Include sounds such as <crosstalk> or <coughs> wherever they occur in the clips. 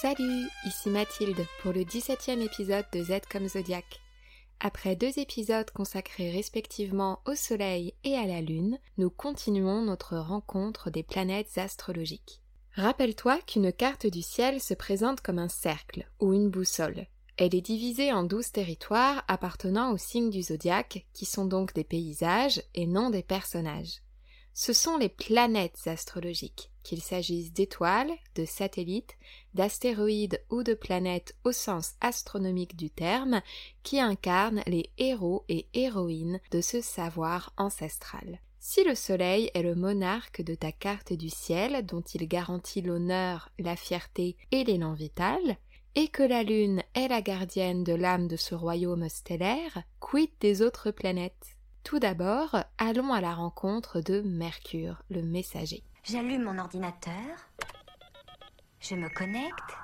Salut, ici Mathilde pour le 17e épisode de Z comme Zodiac. Après deux épisodes consacrés respectivement au Soleil et à la Lune, nous continuons notre rencontre des planètes astrologiques. Rappelle-toi qu'une carte du ciel se présente comme un cercle ou une boussole. Elle est divisée en douze territoires appartenant aux signes du zodiaque, qui sont donc des paysages et non des personnages ce sont les planètes astrologiques, qu'il s'agisse d'étoiles, de satellites, d'astéroïdes ou de planètes au sens astronomique du terme, qui incarnent les héros et héroïnes de ce savoir ancestral. Si le Soleil est le monarque de ta carte du ciel, dont il garantit l'honneur, la fierté et l'élan vital, et que la Lune est la gardienne de l'âme de ce royaume stellaire, quid des autres planètes? Tout d'abord, allons à la rencontre de Mercure, le messager. J'allume mon ordinateur. Je me connecte.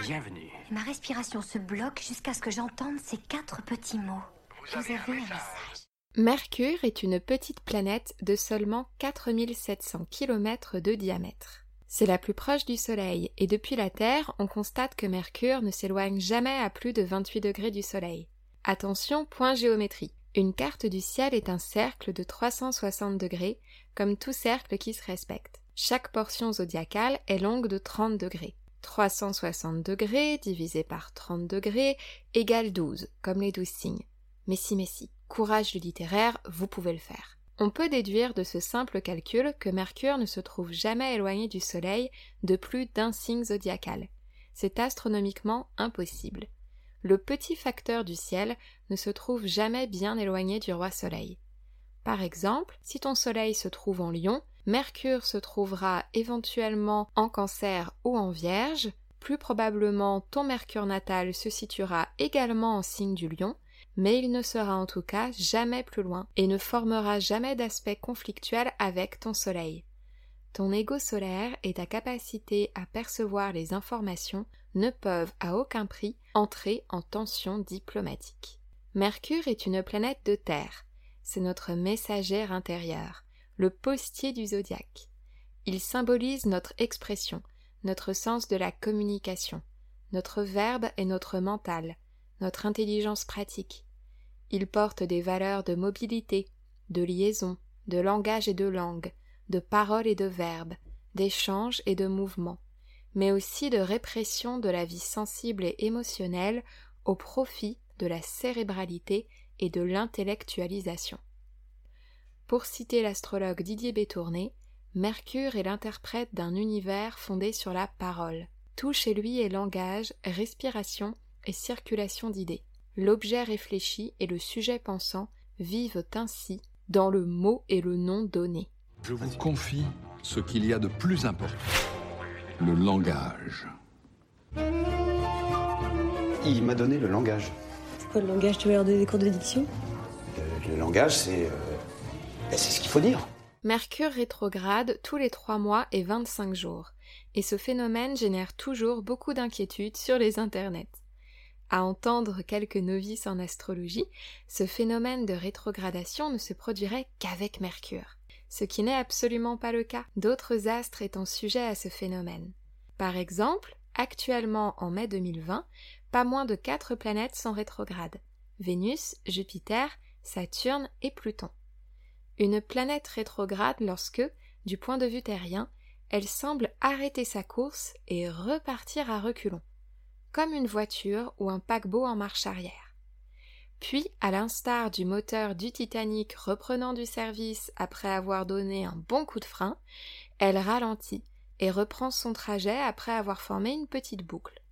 Bienvenue. Ma respiration se bloque jusqu'à ce que j'entende ces quatre petits mots. Vous avez, un message. Mercure est une petite planète de seulement 4700 km de diamètre. C'est la plus proche du Soleil, et depuis la Terre, on constate que Mercure ne s'éloigne jamais à plus de 28 degrés du Soleil. Attention, point géométrie. Une carte du ciel est un cercle de 360 degrés, comme tout cercle qui se respecte. Chaque portion zodiacale est longue de 30 degrés. 360 degrés divisé par 30 degrés égale 12, comme les 12 signes. Mais si, mais si, courage du littéraire, vous pouvez le faire. On peut déduire de ce simple calcul que Mercure ne se trouve jamais éloigné du Soleil de plus d'un signe zodiacal. C'est astronomiquement impossible le petit facteur du ciel ne se trouve jamais bien éloigné du roi Soleil. Par exemple, si ton Soleil se trouve en Lion, Mercure se trouvera éventuellement en Cancer ou en Vierge, plus probablement ton Mercure natal se situera également en signe du Lion, mais il ne sera en tout cas jamais plus loin et ne formera jamais d'aspect conflictuel avec ton Soleil. Ton ego solaire et ta capacité à percevoir les informations ne peuvent à aucun prix entrer en tension diplomatique. Mercure est une planète de terre. C'est notre messagère intérieur, le postier du zodiaque. Il symbolise notre expression, notre sens de la communication, notre verbe et notre mental, notre intelligence pratique. Il porte des valeurs de mobilité, de liaison, de langage et de langue, de parole et de verbe, d'échange et de mouvement mais aussi de répression de la vie sensible et émotionnelle au profit de la cérébralité et de l'intellectualisation. Pour citer l'astrologue Didier Bétourné, Mercure est l'interprète d'un univers fondé sur la parole. Tout chez lui est langage, respiration et circulation d'idées. L'objet réfléchi et le sujet pensant vivent ainsi dans le mot et le nom donné. Je vous confie ce qu'il y a de plus important le langage. Il m'a donné le langage. C'est quoi le langage? Tu vas leur donner des cours de diction le, langage, c'est. Euh, ben, c'est ce qu'il faut dire. Mercure rétrograde tous les 3 mois et 25 jours, et ce phénomène génère toujours beaucoup d'inquiétudes sur les internets. À entendre quelques novices en astrologie, ce phénomène de rétrogradation ne se produirait qu'avec Mercure ce qui n'est absolument pas le cas, d'autres astres étant sujets à ce phénomène. Par exemple, actuellement en mai 2020, pas moins de quatre planètes sont rétrogrades Vénus, Jupiter, Saturne et Pluton. Une planète rétrograde lorsque, du point de vue terrien, elle semble arrêter sa course et repartir à reculons, comme une voiture ou un paquebot en marche arrière. Puis, à l'instar du moteur du Titanic reprenant du service après avoir donné un bon coup de frein, elle ralentit et reprend son trajet après avoir formé une petite boucle.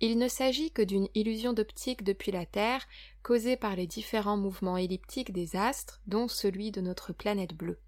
Il ne s'agit que d'une illusion d'optique depuis la Terre causée par les différents mouvements elliptiques des astres, dont celui de notre planète bleue.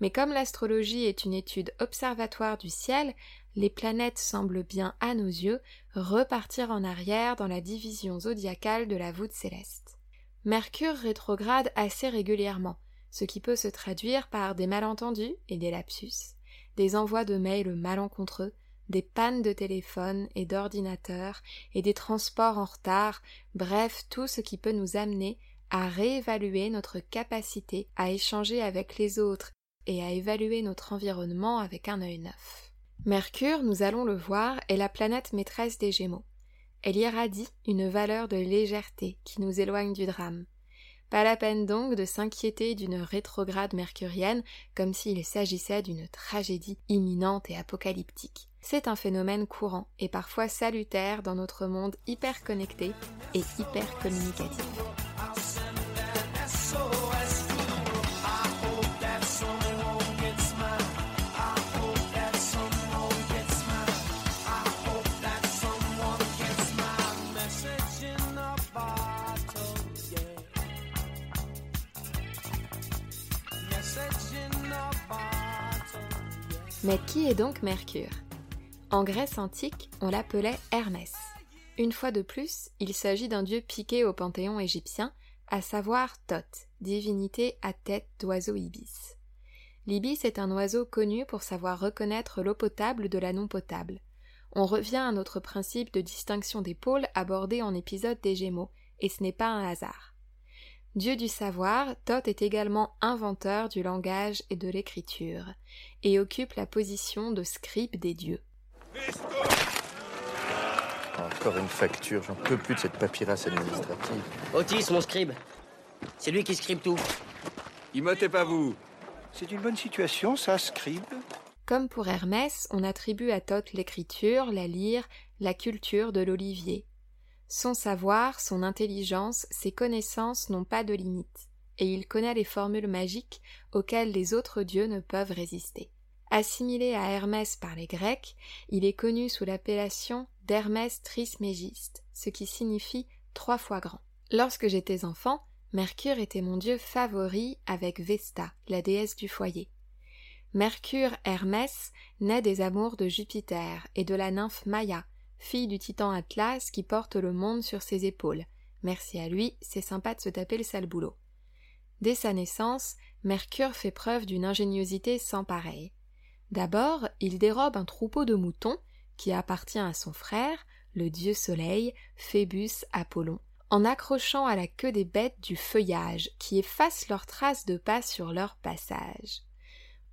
Mais comme l'astrologie est une étude observatoire du ciel, les planètes semblent bien à nos yeux repartir en arrière dans la division zodiacale de la voûte céleste. Mercure rétrograde assez régulièrement, ce qui peut se traduire par des malentendus et des lapsus, des envois de mails malencontreux, des pannes de téléphone et d'ordinateur et des transports en retard, bref tout ce qui peut nous amener à réévaluer notre capacité à échanger avec les autres et à évaluer notre environnement avec un œil neuf. Mercure, nous allons le voir, est la planète maîtresse des Gémeaux. Elle irradie une valeur de légèreté qui nous éloigne du drame. Pas la peine donc de s'inquiéter d'une rétrograde mercurienne comme s'il s'agissait d'une tragédie imminente et apocalyptique. C'est un phénomène courant et parfois salutaire dans notre monde hyper connecté et hyper communicatif. Mais qui est donc Mercure? En Grèce antique, on l'appelait Hermès. Une fois de plus, il s'agit d'un dieu piqué au panthéon égyptien, à savoir Thoth, divinité à tête d'oiseau ibis. L'ibis est un oiseau connu pour savoir reconnaître l'eau potable de la non potable. On revient à notre principe de distinction des pôles abordé en épisode des Gémeaux, et ce n'est pas un hasard. Dieu du savoir, Thoth est également inventeur du langage et de l'écriture, et occupe la position de scribe des dieux. Encore une facture, j'en peux plus de cette papyrus administrative. Otis, mon scribe. C'est lui qui scribe tout. Immotez pas vous. C'est une bonne situation, ça, scribe Comme pour Hermès, on attribue à Thoth l'écriture, la lyre, la culture de l'olivier, son savoir, son intelligence, ses connaissances n'ont pas de limite, et il connaît les formules magiques auxquelles les autres dieux ne peuvent résister. Assimilé à Hermès par les Grecs, il est connu sous l'appellation d'Hermès Trismégiste, ce qui signifie trois fois grand. Lorsque j'étais enfant, Mercure était mon dieu favori avec Vesta, la déesse du foyer. Mercure Hermès naît des amours de Jupiter et de la nymphe Maya, fille du titan Atlas qui porte le monde sur ses épaules. Merci à lui, c'est sympa de se taper le sale boulot. Dès sa naissance, Mercure fait preuve d'une ingéniosité sans pareille. D'abord, il dérobe un troupeau de moutons qui appartient à son frère, le dieu soleil, Phébus Apollon, en accrochant à la queue des bêtes du feuillage qui effacent leurs traces de pas sur leur passage.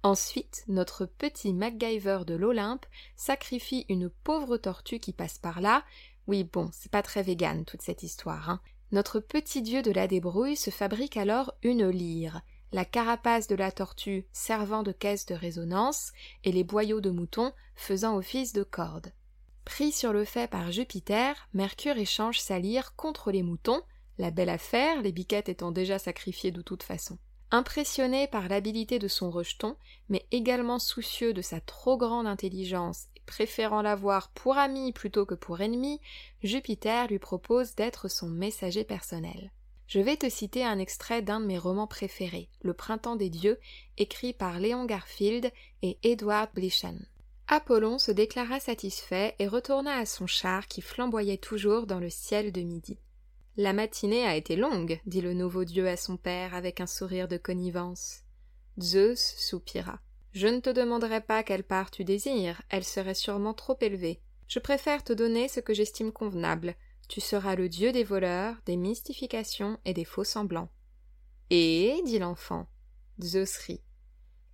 Ensuite, notre petit MacGyver de l'Olympe sacrifie une pauvre tortue qui passe par là. Oui, bon, c'est pas très vegan toute cette histoire, hein. Notre petit dieu de la débrouille se fabrique alors une lyre, la carapace de la tortue servant de caisse de résonance et les boyaux de mouton faisant office de corde. Pris sur le fait par Jupiter, Mercure échange sa lyre contre les moutons, la belle affaire, les biquettes étant déjà sacrifiées de toute façon. Impressionné par l'habileté de son rejeton, mais également soucieux de sa trop grande intelligence et préférant l'avoir pour ami plutôt que pour ennemi, Jupiter lui propose d'être son messager personnel. Je vais te citer un extrait d'un de mes romans préférés, Le Printemps des Dieux, écrit par Léon Garfield et Edward Blishan. Apollon se déclara satisfait et retourna à son char qui flamboyait toujours dans le ciel de midi. La matinée a été longue, dit le nouveau dieu à son père avec un sourire de connivence. Zeus soupira. Je ne te demanderai pas quelle part tu désires, elle serait sûrement trop élevée. Je préfère te donner ce que j'estime convenable. Tu seras le dieu des voleurs, des mystifications et des faux semblants. Et, dit l'enfant. Zeus rit.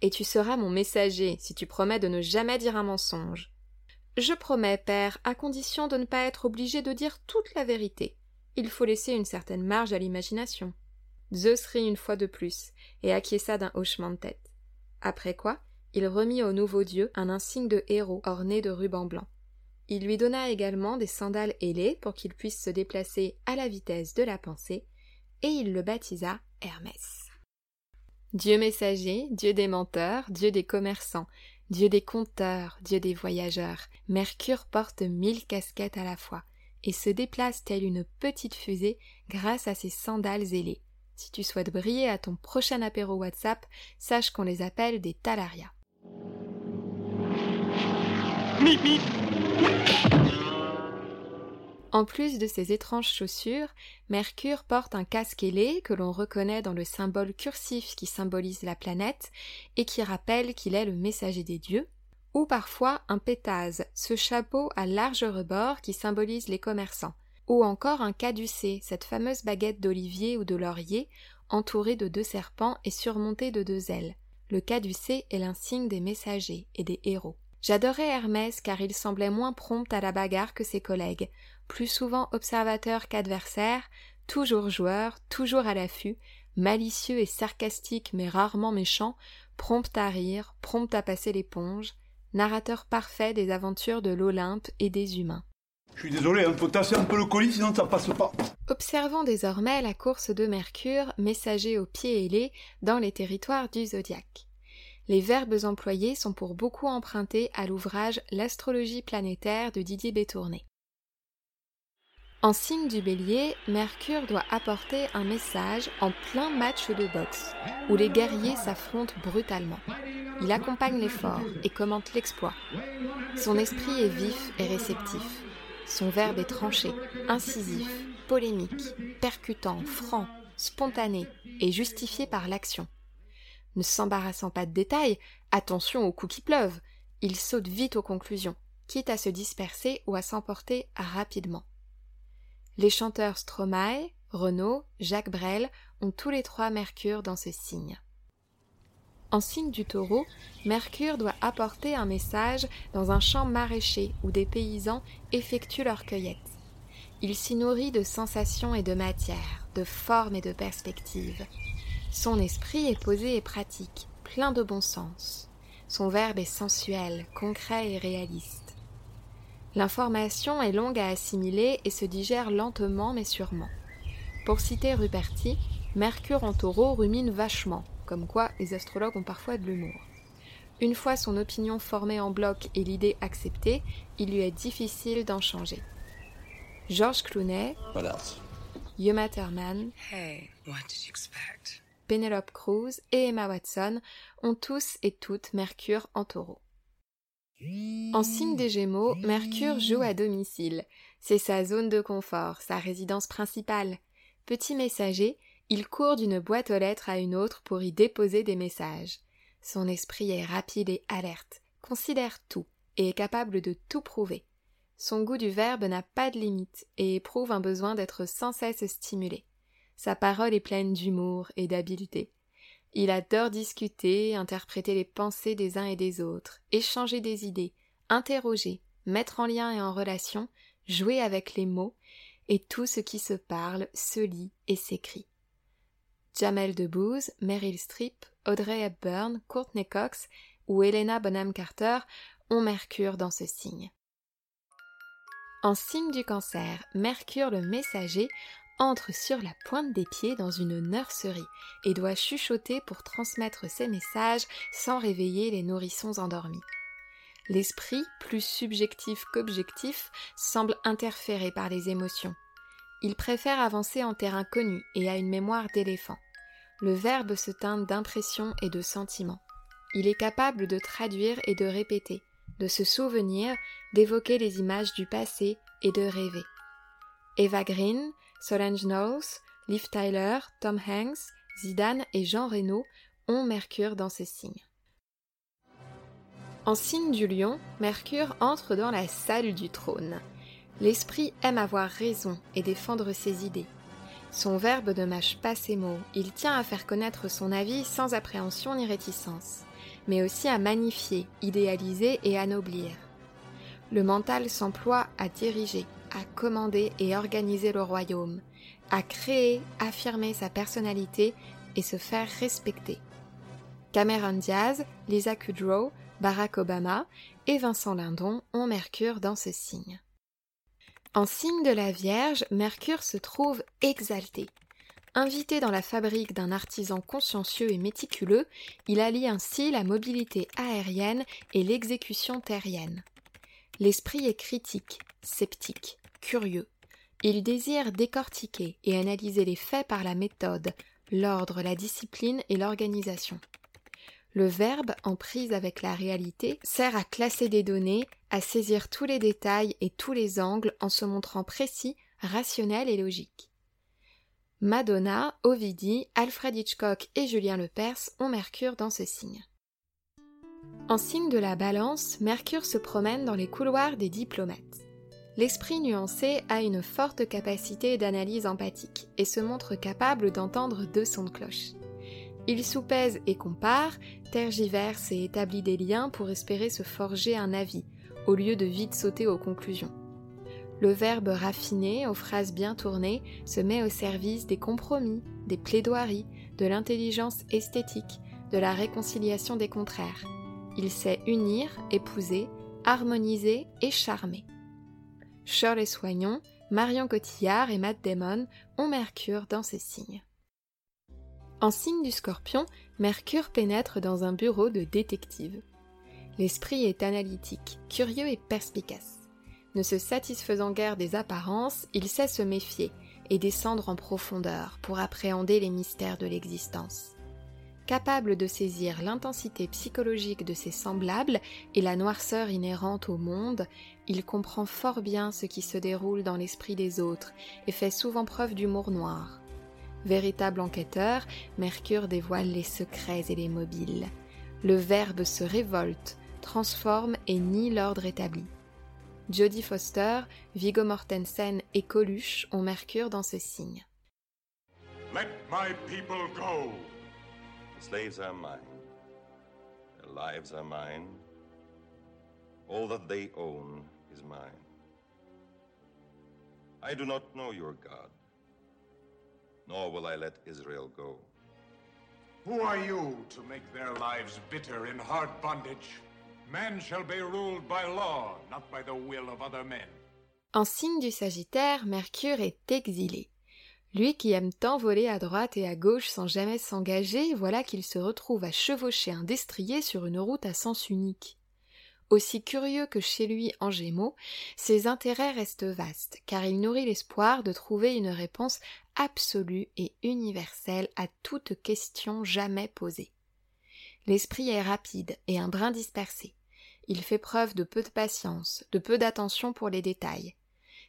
Et tu seras mon messager, si tu promets de ne jamais dire un mensonge. Je promets, père, à condition de ne pas être obligé de dire toute la vérité. Il faut laisser une certaine marge à l'imagination. Zeus rit une fois de plus, et acquiesça d'un hochement de tête. Après quoi, il remit au nouveau dieu un insigne de héros orné de rubans blancs. Il lui donna également des sandales ailées pour qu'il puisse se déplacer à la vitesse de la pensée, et il le baptisa Hermès. Dieu messager, Dieu des menteurs, Dieu des commerçants, Dieu des conteurs, Dieu des voyageurs, Mercure porte mille casquettes à la fois, et se déplace telle une petite fusée grâce à ses sandales ailées. Si tu souhaites briller à ton prochain apéro WhatsApp, sache qu'on les appelle des talarias. En plus de ses étranges chaussures, Mercure porte un casque ailé que l'on reconnaît dans le symbole cursif qui symbolise la planète et qui rappelle qu'il est le messager des dieux, ou parfois un pétase, ce chapeau à large rebord qui symbolise les commerçants, ou encore un caducé, cette fameuse baguette d'olivier ou de laurier entourée de deux serpents et surmontée de deux ailes. Le caducé est l'insigne des messagers et des héros. J'adorais Hermès car il semblait moins prompt à la bagarre que ses collègues, plus souvent observateur qu'adversaire, toujours joueur, toujours à l'affût, malicieux et sarcastique mais rarement méchant, prompt à rire, prompt à passer l'éponge, narrateur parfait des aventures de l'Olympe et des humains. Je suis désolé, hein, faut tasser un peu le colis sinon ça passe pas. Observons désormais la course de Mercure, messager aux pieds ailés, dans les territoires du zodiaque. Les verbes employés sont pour beaucoup empruntés à l'ouvrage L'astrologie planétaire de Didier Bétourné. En signe du bélier, Mercure doit apporter un message en plein match de boxe, où les guerriers s'affrontent brutalement. Il accompagne l'effort et commente l'exploit. Son esprit est vif et réceptif. Son verbe est tranché, incisif, polémique, percutant, franc, spontané et justifié par l'action. Ne s'embarrassant pas de détails, attention aux coups qui pleuvent, il saute vite aux conclusions, quitte à se disperser ou à s'emporter rapidement. Les chanteurs Stromae, Renaud, Jacques Brel ont tous les trois Mercure dans ce signe. En signe du taureau, Mercure doit apporter un message dans un champ maraîcher où des paysans effectuent leur cueillette. Il s'y nourrit de sensations et de matière, de formes et de perspectives. Son esprit est posé et pratique, plein de bon sens. Son verbe est sensuel, concret et réaliste. L'information est longue à assimiler et se digère lentement mais sûrement. Pour citer Ruperti, Mercure en taureau rumine vachement, comme quoi les astrologues ont parfois de l'humour. Une fois son opinion formée en bloc et l'idée acceptée, il lui est difficile d'en changer. Georges Clooney, Yuma Thurman, Penelope Cruz et Emma Watson ont tous et toutes Mercure en taureau. En signe des Gémeaux, Mercure joue à domicile. C'est sa zone de confort, sa résidence principale. Petit messager, il court d'une boîte aux lettres à une autre pour y déposer des messages. Son esprit est rapide et alerte, considère tout et est capable de tout prouver. Son goût du verbe n'a pas de limite et éprouve un besoin d'être sans cesse stimulé. Sa parole est pleine d'humour et d'habileté. Il adore discuter, interpréter les pensées des uns et des autres, échanger des idées, interroger, mettre en lien et en relation, jouer avec les mots, et tout ce qui se parle se lit et s'écrit. Jamel Debbouze, Meryl Streep, Audrey Hepburn, Courtney Cox ou Helena Bonham Carter ont Mercure dans ce signe. En signe du cancer, Mercure le messager entre sur la pointe des pieds dans une nurserie et doit chuchoter pour transmettre ses messages sans réveiller les nourrissons endormis. L'esprit, plus subjectif qu'objectif, semble interféré par les émotions. Il préfère avancer en terrain connu et a une mémoire d'éléphant. Le verbe se teinte d'impression et de sentiment. Il est capable de traduire et de répéter, de se souvenir, d'évoquer les images du passé et de rêver. Eva Green, Solange Knowles, Liv Tyler, Tom Hanks, Zidane et Jean Reno ont Mercure dans ces signes. En signe du lion, Mercure entre dans la salle du trône. L'esprit aime avoir raison et défendre ses idées. Son verbe ne mâche pas ses mots, il tient à faire connaître son avis sans appréhension ni réticence, mais aussi à magnifier, idéaliser et anoblir. Le mental s'emploie à diriger, à commander et organiser le royaume, à créer, affirmer sa personnalité et se faire respecter. Cameron Diaz, Lisa Kudrow, Barack Obama et Vincent Lindon ont Mercure dans ce signe. En signe de la Vierge, Mercure se trouve exalté. Invité dans la fabrique d'un artisan consciencieux et méticuleux, il allie ainsi la mobilité aérienne et l'exécution terrienne. L'esprit est critique, sceptique, curieux. Il désire décortiquer et analyser les faits par la méthode, l'ordre, la discipline et l'organisation. Le verbe, en prise avec la réalité, sert à classer des données, à saisir tous les détails et tous les angles en se montrant précis, rationnel et logique. Madonna, Ovidie, Alfred Hitchcock et Julien Lepers ont Mercure dans ce signe. En signe de la balance, Mercure se promène dans les couloirs des diplomates. L'esprit nuancé a une forte capacité d'analyse empathique et se montre capable d'entendre deux sons de cloche. Il soupèse et compare, tergiverse et établit des liens pour espérer se forger un avis, au lieu de vite sauter aux conclusions. Le verbe raffiné, aux phrases bien tournées, se met au service des compromis, des plaidoiries, de l'intelligence esthétique, de la réconciliation des contraires. Il sait unir, épouser, harmoniser et charmer. Shirley Soignon, Marion Cotillard et Matt Damon ont Mercure dans ces signes. En signe du scorpion, Mercure pénètre dans un bureau de détective. L'esprit est analytique, curieux et perspicace. Ne se satisfaisant guère des apparences, il sait se méfier et descendre en profondeur pour appréhender les mystères de l'existence. Capable de saisir l'intensité psychologique de ses semblables et la noirceur inhérente au monde, il comprend fort bien ce qui se déroule dans l'esprit des autres et fait souvent preuve d'humour noir. Véritable enquêteur, Mercure dévoile les secrets et les mobiles. Le verbe se révolte, transforme et nie l'ordre établi. Jodie Foster, Viggo Mortensen et Coluche ont Mercure dans ce signe. Let my people go. The slaves are mine. Their lives are mine. All that they own is mine. I do not know your God, nor will I let Israel go. Who are you to make their lives bitter in hard bondage? Man shall be ruled by law, not by the will of other men. En signe du Sagittaire, Mercure est exilé. Lui qui aime tant voler à droite et à gauche sans jamais s'engager, voilà qu'il se retrouve à chevaucher un destrier sur une route à sens unique. Aussi curieux que chez lui en Gémeaux, ses intérêts restent vastes, car il nourrit l'espoir de trouver une réponse absolue et universelle à toute question jamais posée. L'esprit est rapide et un brin dispersé. Il fait preuve de peu de patience, de peu d'attention pour les détails.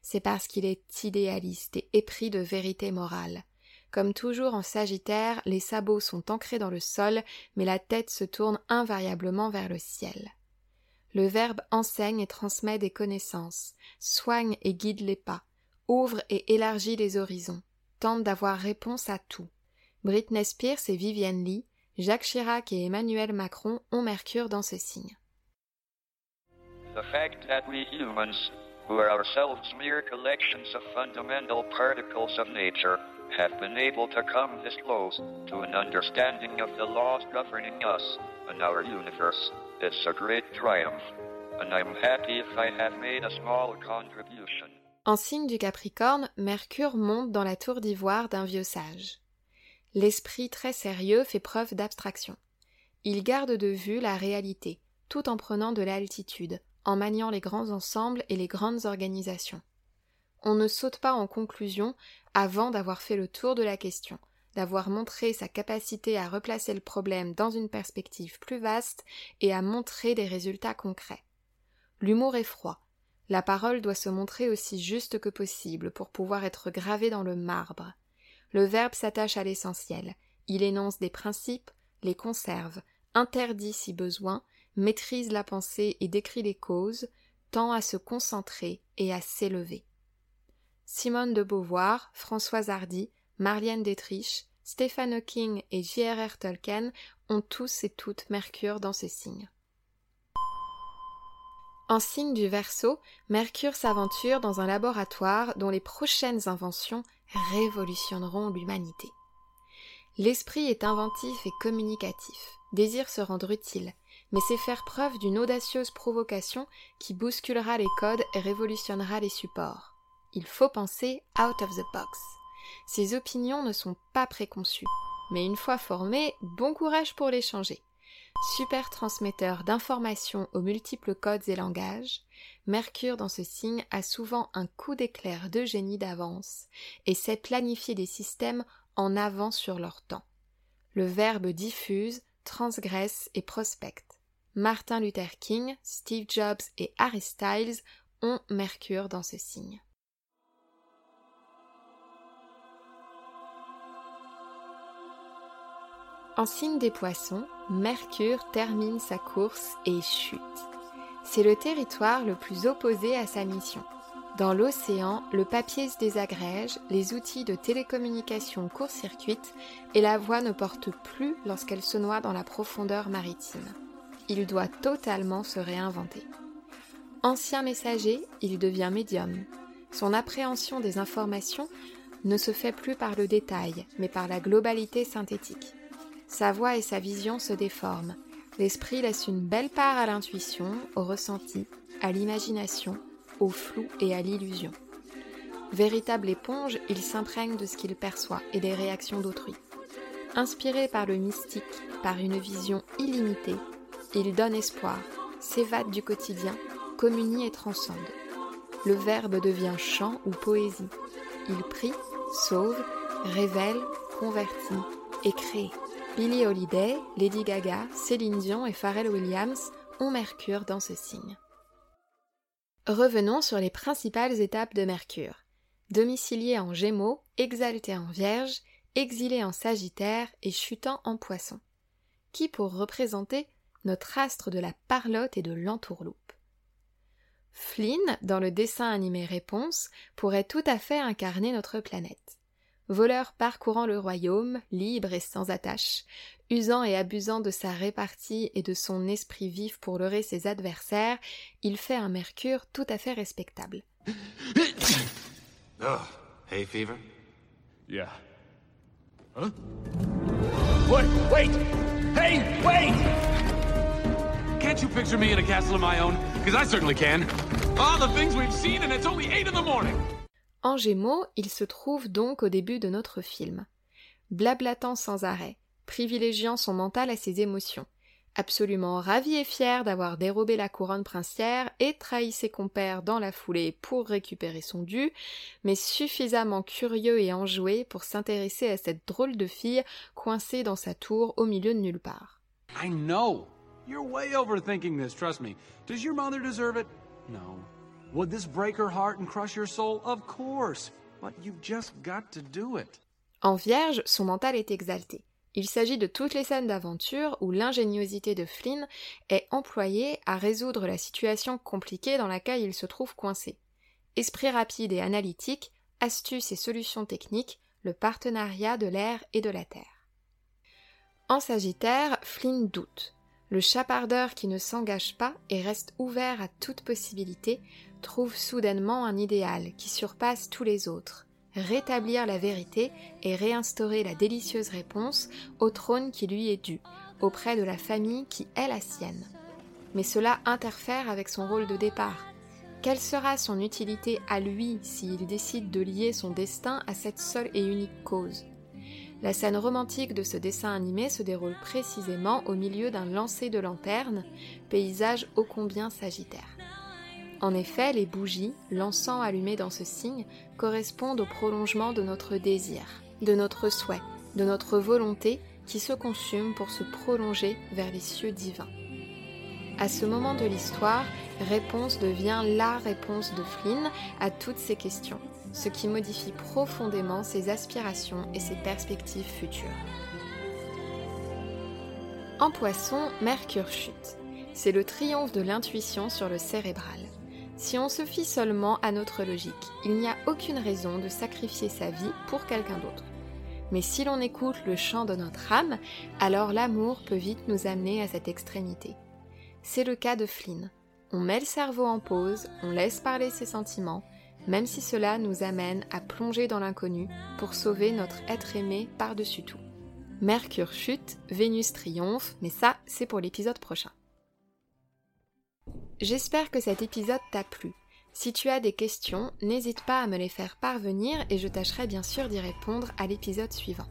C'est parce qu'il est idéaliste et épris de vérité morale. Comme toujours en Sagittaire, les sabots sont ancrés dans le sol, mais la tête se tourne invariablement vers le ciel. Le Verbe enseigne et transmet des connaissances, soigne et guide les pas, ouvre et élargit les horizons, tente d'avoir réponse à tout. Britney Spears et Vivienne Lee, Jacques Chirac et Emmanuel Macron ont Mercure dans ce signe. Who are ourselves mere collections of fundamental particles of nature, have been able to come this close to an understanding of the laws governing us and our universe is a great triumph, and I'm happy if I have made a small contribution. En signe du Capricorne, Mercure monte dans la tour d'ivoire d'un vieux sage. L'esprit très sérieux fait preuve d'abstraction. Il garde de vue la réalité, tout en prenant de l'altitude, en maniant les grands ensembles et les grandes organisations. On ne saute pas en conclusion avant d'avoir fait le tour de la question, d'avoir montré sa capacité à replacer le problème dans une perspective plus vaste et à montrer des résultats concrets. L'humour est froid. La parole doit se montrer aussi juste que possible pour pouvoir être gravée dans le marbre. Le verbe s'attache à l'essentiel. Il énonce des principes, les conserve, interdit si besoin, maîtrise la pensée et décrit les causes, tend à se concentrer et à s'élever. Simone de Beauvoir, Françoise Hardy, Marlène Dietrich, Stephen Hawking et J.R.R. Tolkien ont tous et toutes Mercure dans ces signes. En signe du Verseau, Mercure s'aventure dans un laboratoire dont les prochaines inventions révolutionneront l'humanité. L'esprit est inventif et communicatif, désire se rendre utile, mais c'est faire preuve d'une audacieuse provocation qui bousculera les codes et révolutionnera les supports. Il faut penser out of the box. Ses opinions ne sont pas préconçues, mais une fois formées, bon courage pour les changer. Super transmetteur d'informations aux multiples codes et langages, Mercure dans ce signe a souvent un coup d'éclair de génie d'avance et sait planifier des systèmes en avance sur leur temps. Le verbe diffuse, transgresse et prospecte. Martin Luther King, Steve Jobs et Harry Styles ont Mercure dans ce signe. En signe des poissons, Mercure termine sa course et chute. C'est le territoire le plus opposé à sa mission. Dans l'océan, le papier se désagrège, les outils de télécommunication court-circuitent et la voix ne porte plus lorsqu'elle se noie dans la profondeur maritime. Il doit totalement se réinventer. Ancien messager, il devient médium. Son appréhension des informations ne se fait plus par le détail, mais par la globalité synthétique. Sa voix et sa vision se déforment. L'esprit laisse une belle part à l'intuition, au ressenti, à l'imagination, au flou et à l'illusion. Véritable éponge, il s'imprègne de ce qu'il perçoit et des réactions d'autrui. Inspiré par le mystique, par une vision illimitée, il donne espoir, s'évade du quotidien, communie et transcende. Le verbe devient chant ou poésie. Il prie, sauve, révèle, convertit et crée. Billie Holiday, Lady Gaga, Céline Dion et Pharrell Williams ont Mercure dans ce signe. Revenons sur les principales étapes de Mercure. Domicilié en Gémeaux, exalté en Vierge, exilé en Sagittaire et chutant en Poisson. Qui pour représenter notre astre de la parlotte et de l'entourloupe. Flynn, dans le dessin animé Réponse, pourrait tout à fait incarner notre planète. Voleur parcourant le royaume, libre et sans attache, usant et abusant de sa répartie et de son esprit vif pour leurrer ses adversaires, il fait un Mercure tout à fait respectable. <coughs> Oh, hay fever? Yeah. Huh? What? Wait! Hey, wait! Can't you picture me in a castle of my own? Because I certainly can. All the things we've seen and it's only 8 in the morning. En Gémeaux, il se trouve donc au début de notre film. Blablatant sans arrêt, privilégiant son mental à ses émotions, absolument ravi et fier d'avoir dérobé la couronne princière et trahi ses compères dans la foulée pour récupérer son dû, mais suffisamment curieux et enjoué pour s'intéresser à cette drôle de fille coincée dans sa tour au milieu de nulle part. I know. You're way overthinking this, trust me. Does your mother deserve it? No. Would this break her heart and crush soul? Of course. But you've just got to do it. En Vierge, son mental est exalté. Il s'agit de toutes les scènes d'aventure où l'ingéniosité de Flynn est employée à résoudre la situation compliquée dans laquelle il se trouve coincé. Esprit rapide et analytique, astuces et solutions techniques, le partenariat de l'air et de la terre. En Sagittaire, Flynn doute. Le chapardeur qui ne s'engage pas et reste ouvert à toute possibilité trouve soudainement un idéal qui surpasse tous les autres, rétablir la vérité et réinstaurer la délicieuse réponse au trône qui lui est dû, auprès de la famille qui est la sienne. Mais cela interfère avec son rôle de départ. Quelle sera son utilité à lui s'il décide de lier son destin à cette seule et unique cause? La scène romantique de ce dessin animé se déroule précisément au milieu d'un lancer de lanterne, paysage ô combien sagittaire. En effet, les bougies, l'encens allumé dans ce signe, correspondent au prolongement de notre désir, de notre souhait, de notre volonté qui se consume pour se prolonger vers les cieux divins. À ce moment de l'histoire, Réponse devient la réponse de Flynn à toutes ces questions ce qui modifie profondément ses aspirations et ses perspectives futures. En poisson, Mercure chute. C'est le triomphe de l'intuition sur le cérébral. Si on se fie seulement à notre logique, il n'y a aucune raison de sacrifier sa vie pour quelqu'un d'autre. Mais si l'on écoute le chant de notre âme, alors l'amour peut vite nous amener à cette extrémité. C'est le cas de Flynn. On met le cerveau en pause, on laisse parler ses sentiments, même si cela nous amène à plonger dans l'inconnu pour sauver notre être aimé par-dessus tout. Mercure chute, Vénus triomphe, mais ça, c'est pour l'épisode prochain. J'espère que cet épisode t'a plu. Si tu as des questions, n'hésite pas à me les faire parvenir et je tâcherai bien sûr d'y répondre à l'épisode suivant.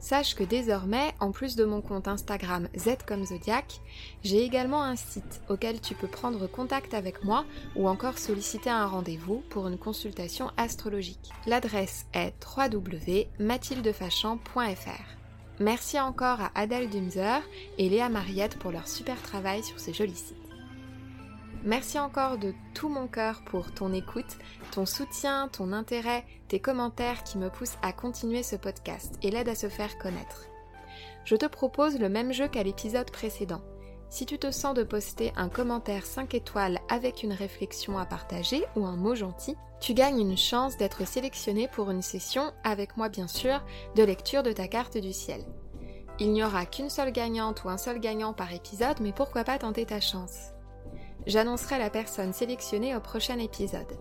Sache que désormais, en plus de mon compte Instagram Z comme Zodiac, j'ai également un site auquel tu peux prendre contact avec moi ou encore solliciter un rendez-vous pour une consultation astrologique. L'adresse est www.mathildefachan.fr. Merci encore à Adèle Dumzer et Léa Mariette pour leur super travail sur ces jolis sites. Merci encore de tout mon cœur pour ton écoute, ton soutien, ton intérêt, tes commentaires qui me poussent à continuer ce podcast et l'aident à se faire connaître. Je te propose le même jeu qu'à l'épisode précédent. Si tu te sens de poster un commentaire 5 étoiles avec une réflexion à partager ou un mot gentil, tu gagnes une chance d'être sélectionné pour une session, avec moi bien sûr, de lecture de ta carte du ciel. Il n'y aura qu'une seule gagnante ou un seul gagnant par épisode, mais pourquoi pas tenter ta chance? J'annoncerai la personne sélectionnée au prochain épisode.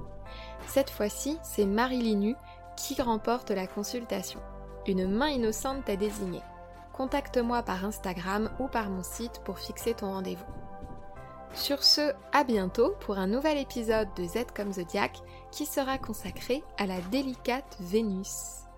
Cette fois-ci, c'est Marie Linu qui remporte la consultation. Une main innocente t'a désigné. Contacte-moi par Instagram ou par mon site pour fixer ton rendez-vous. Sur ce, à bientôt pour un nouvel épisode de Z comme Zodiac qui sera consacré à la délicate Vénus.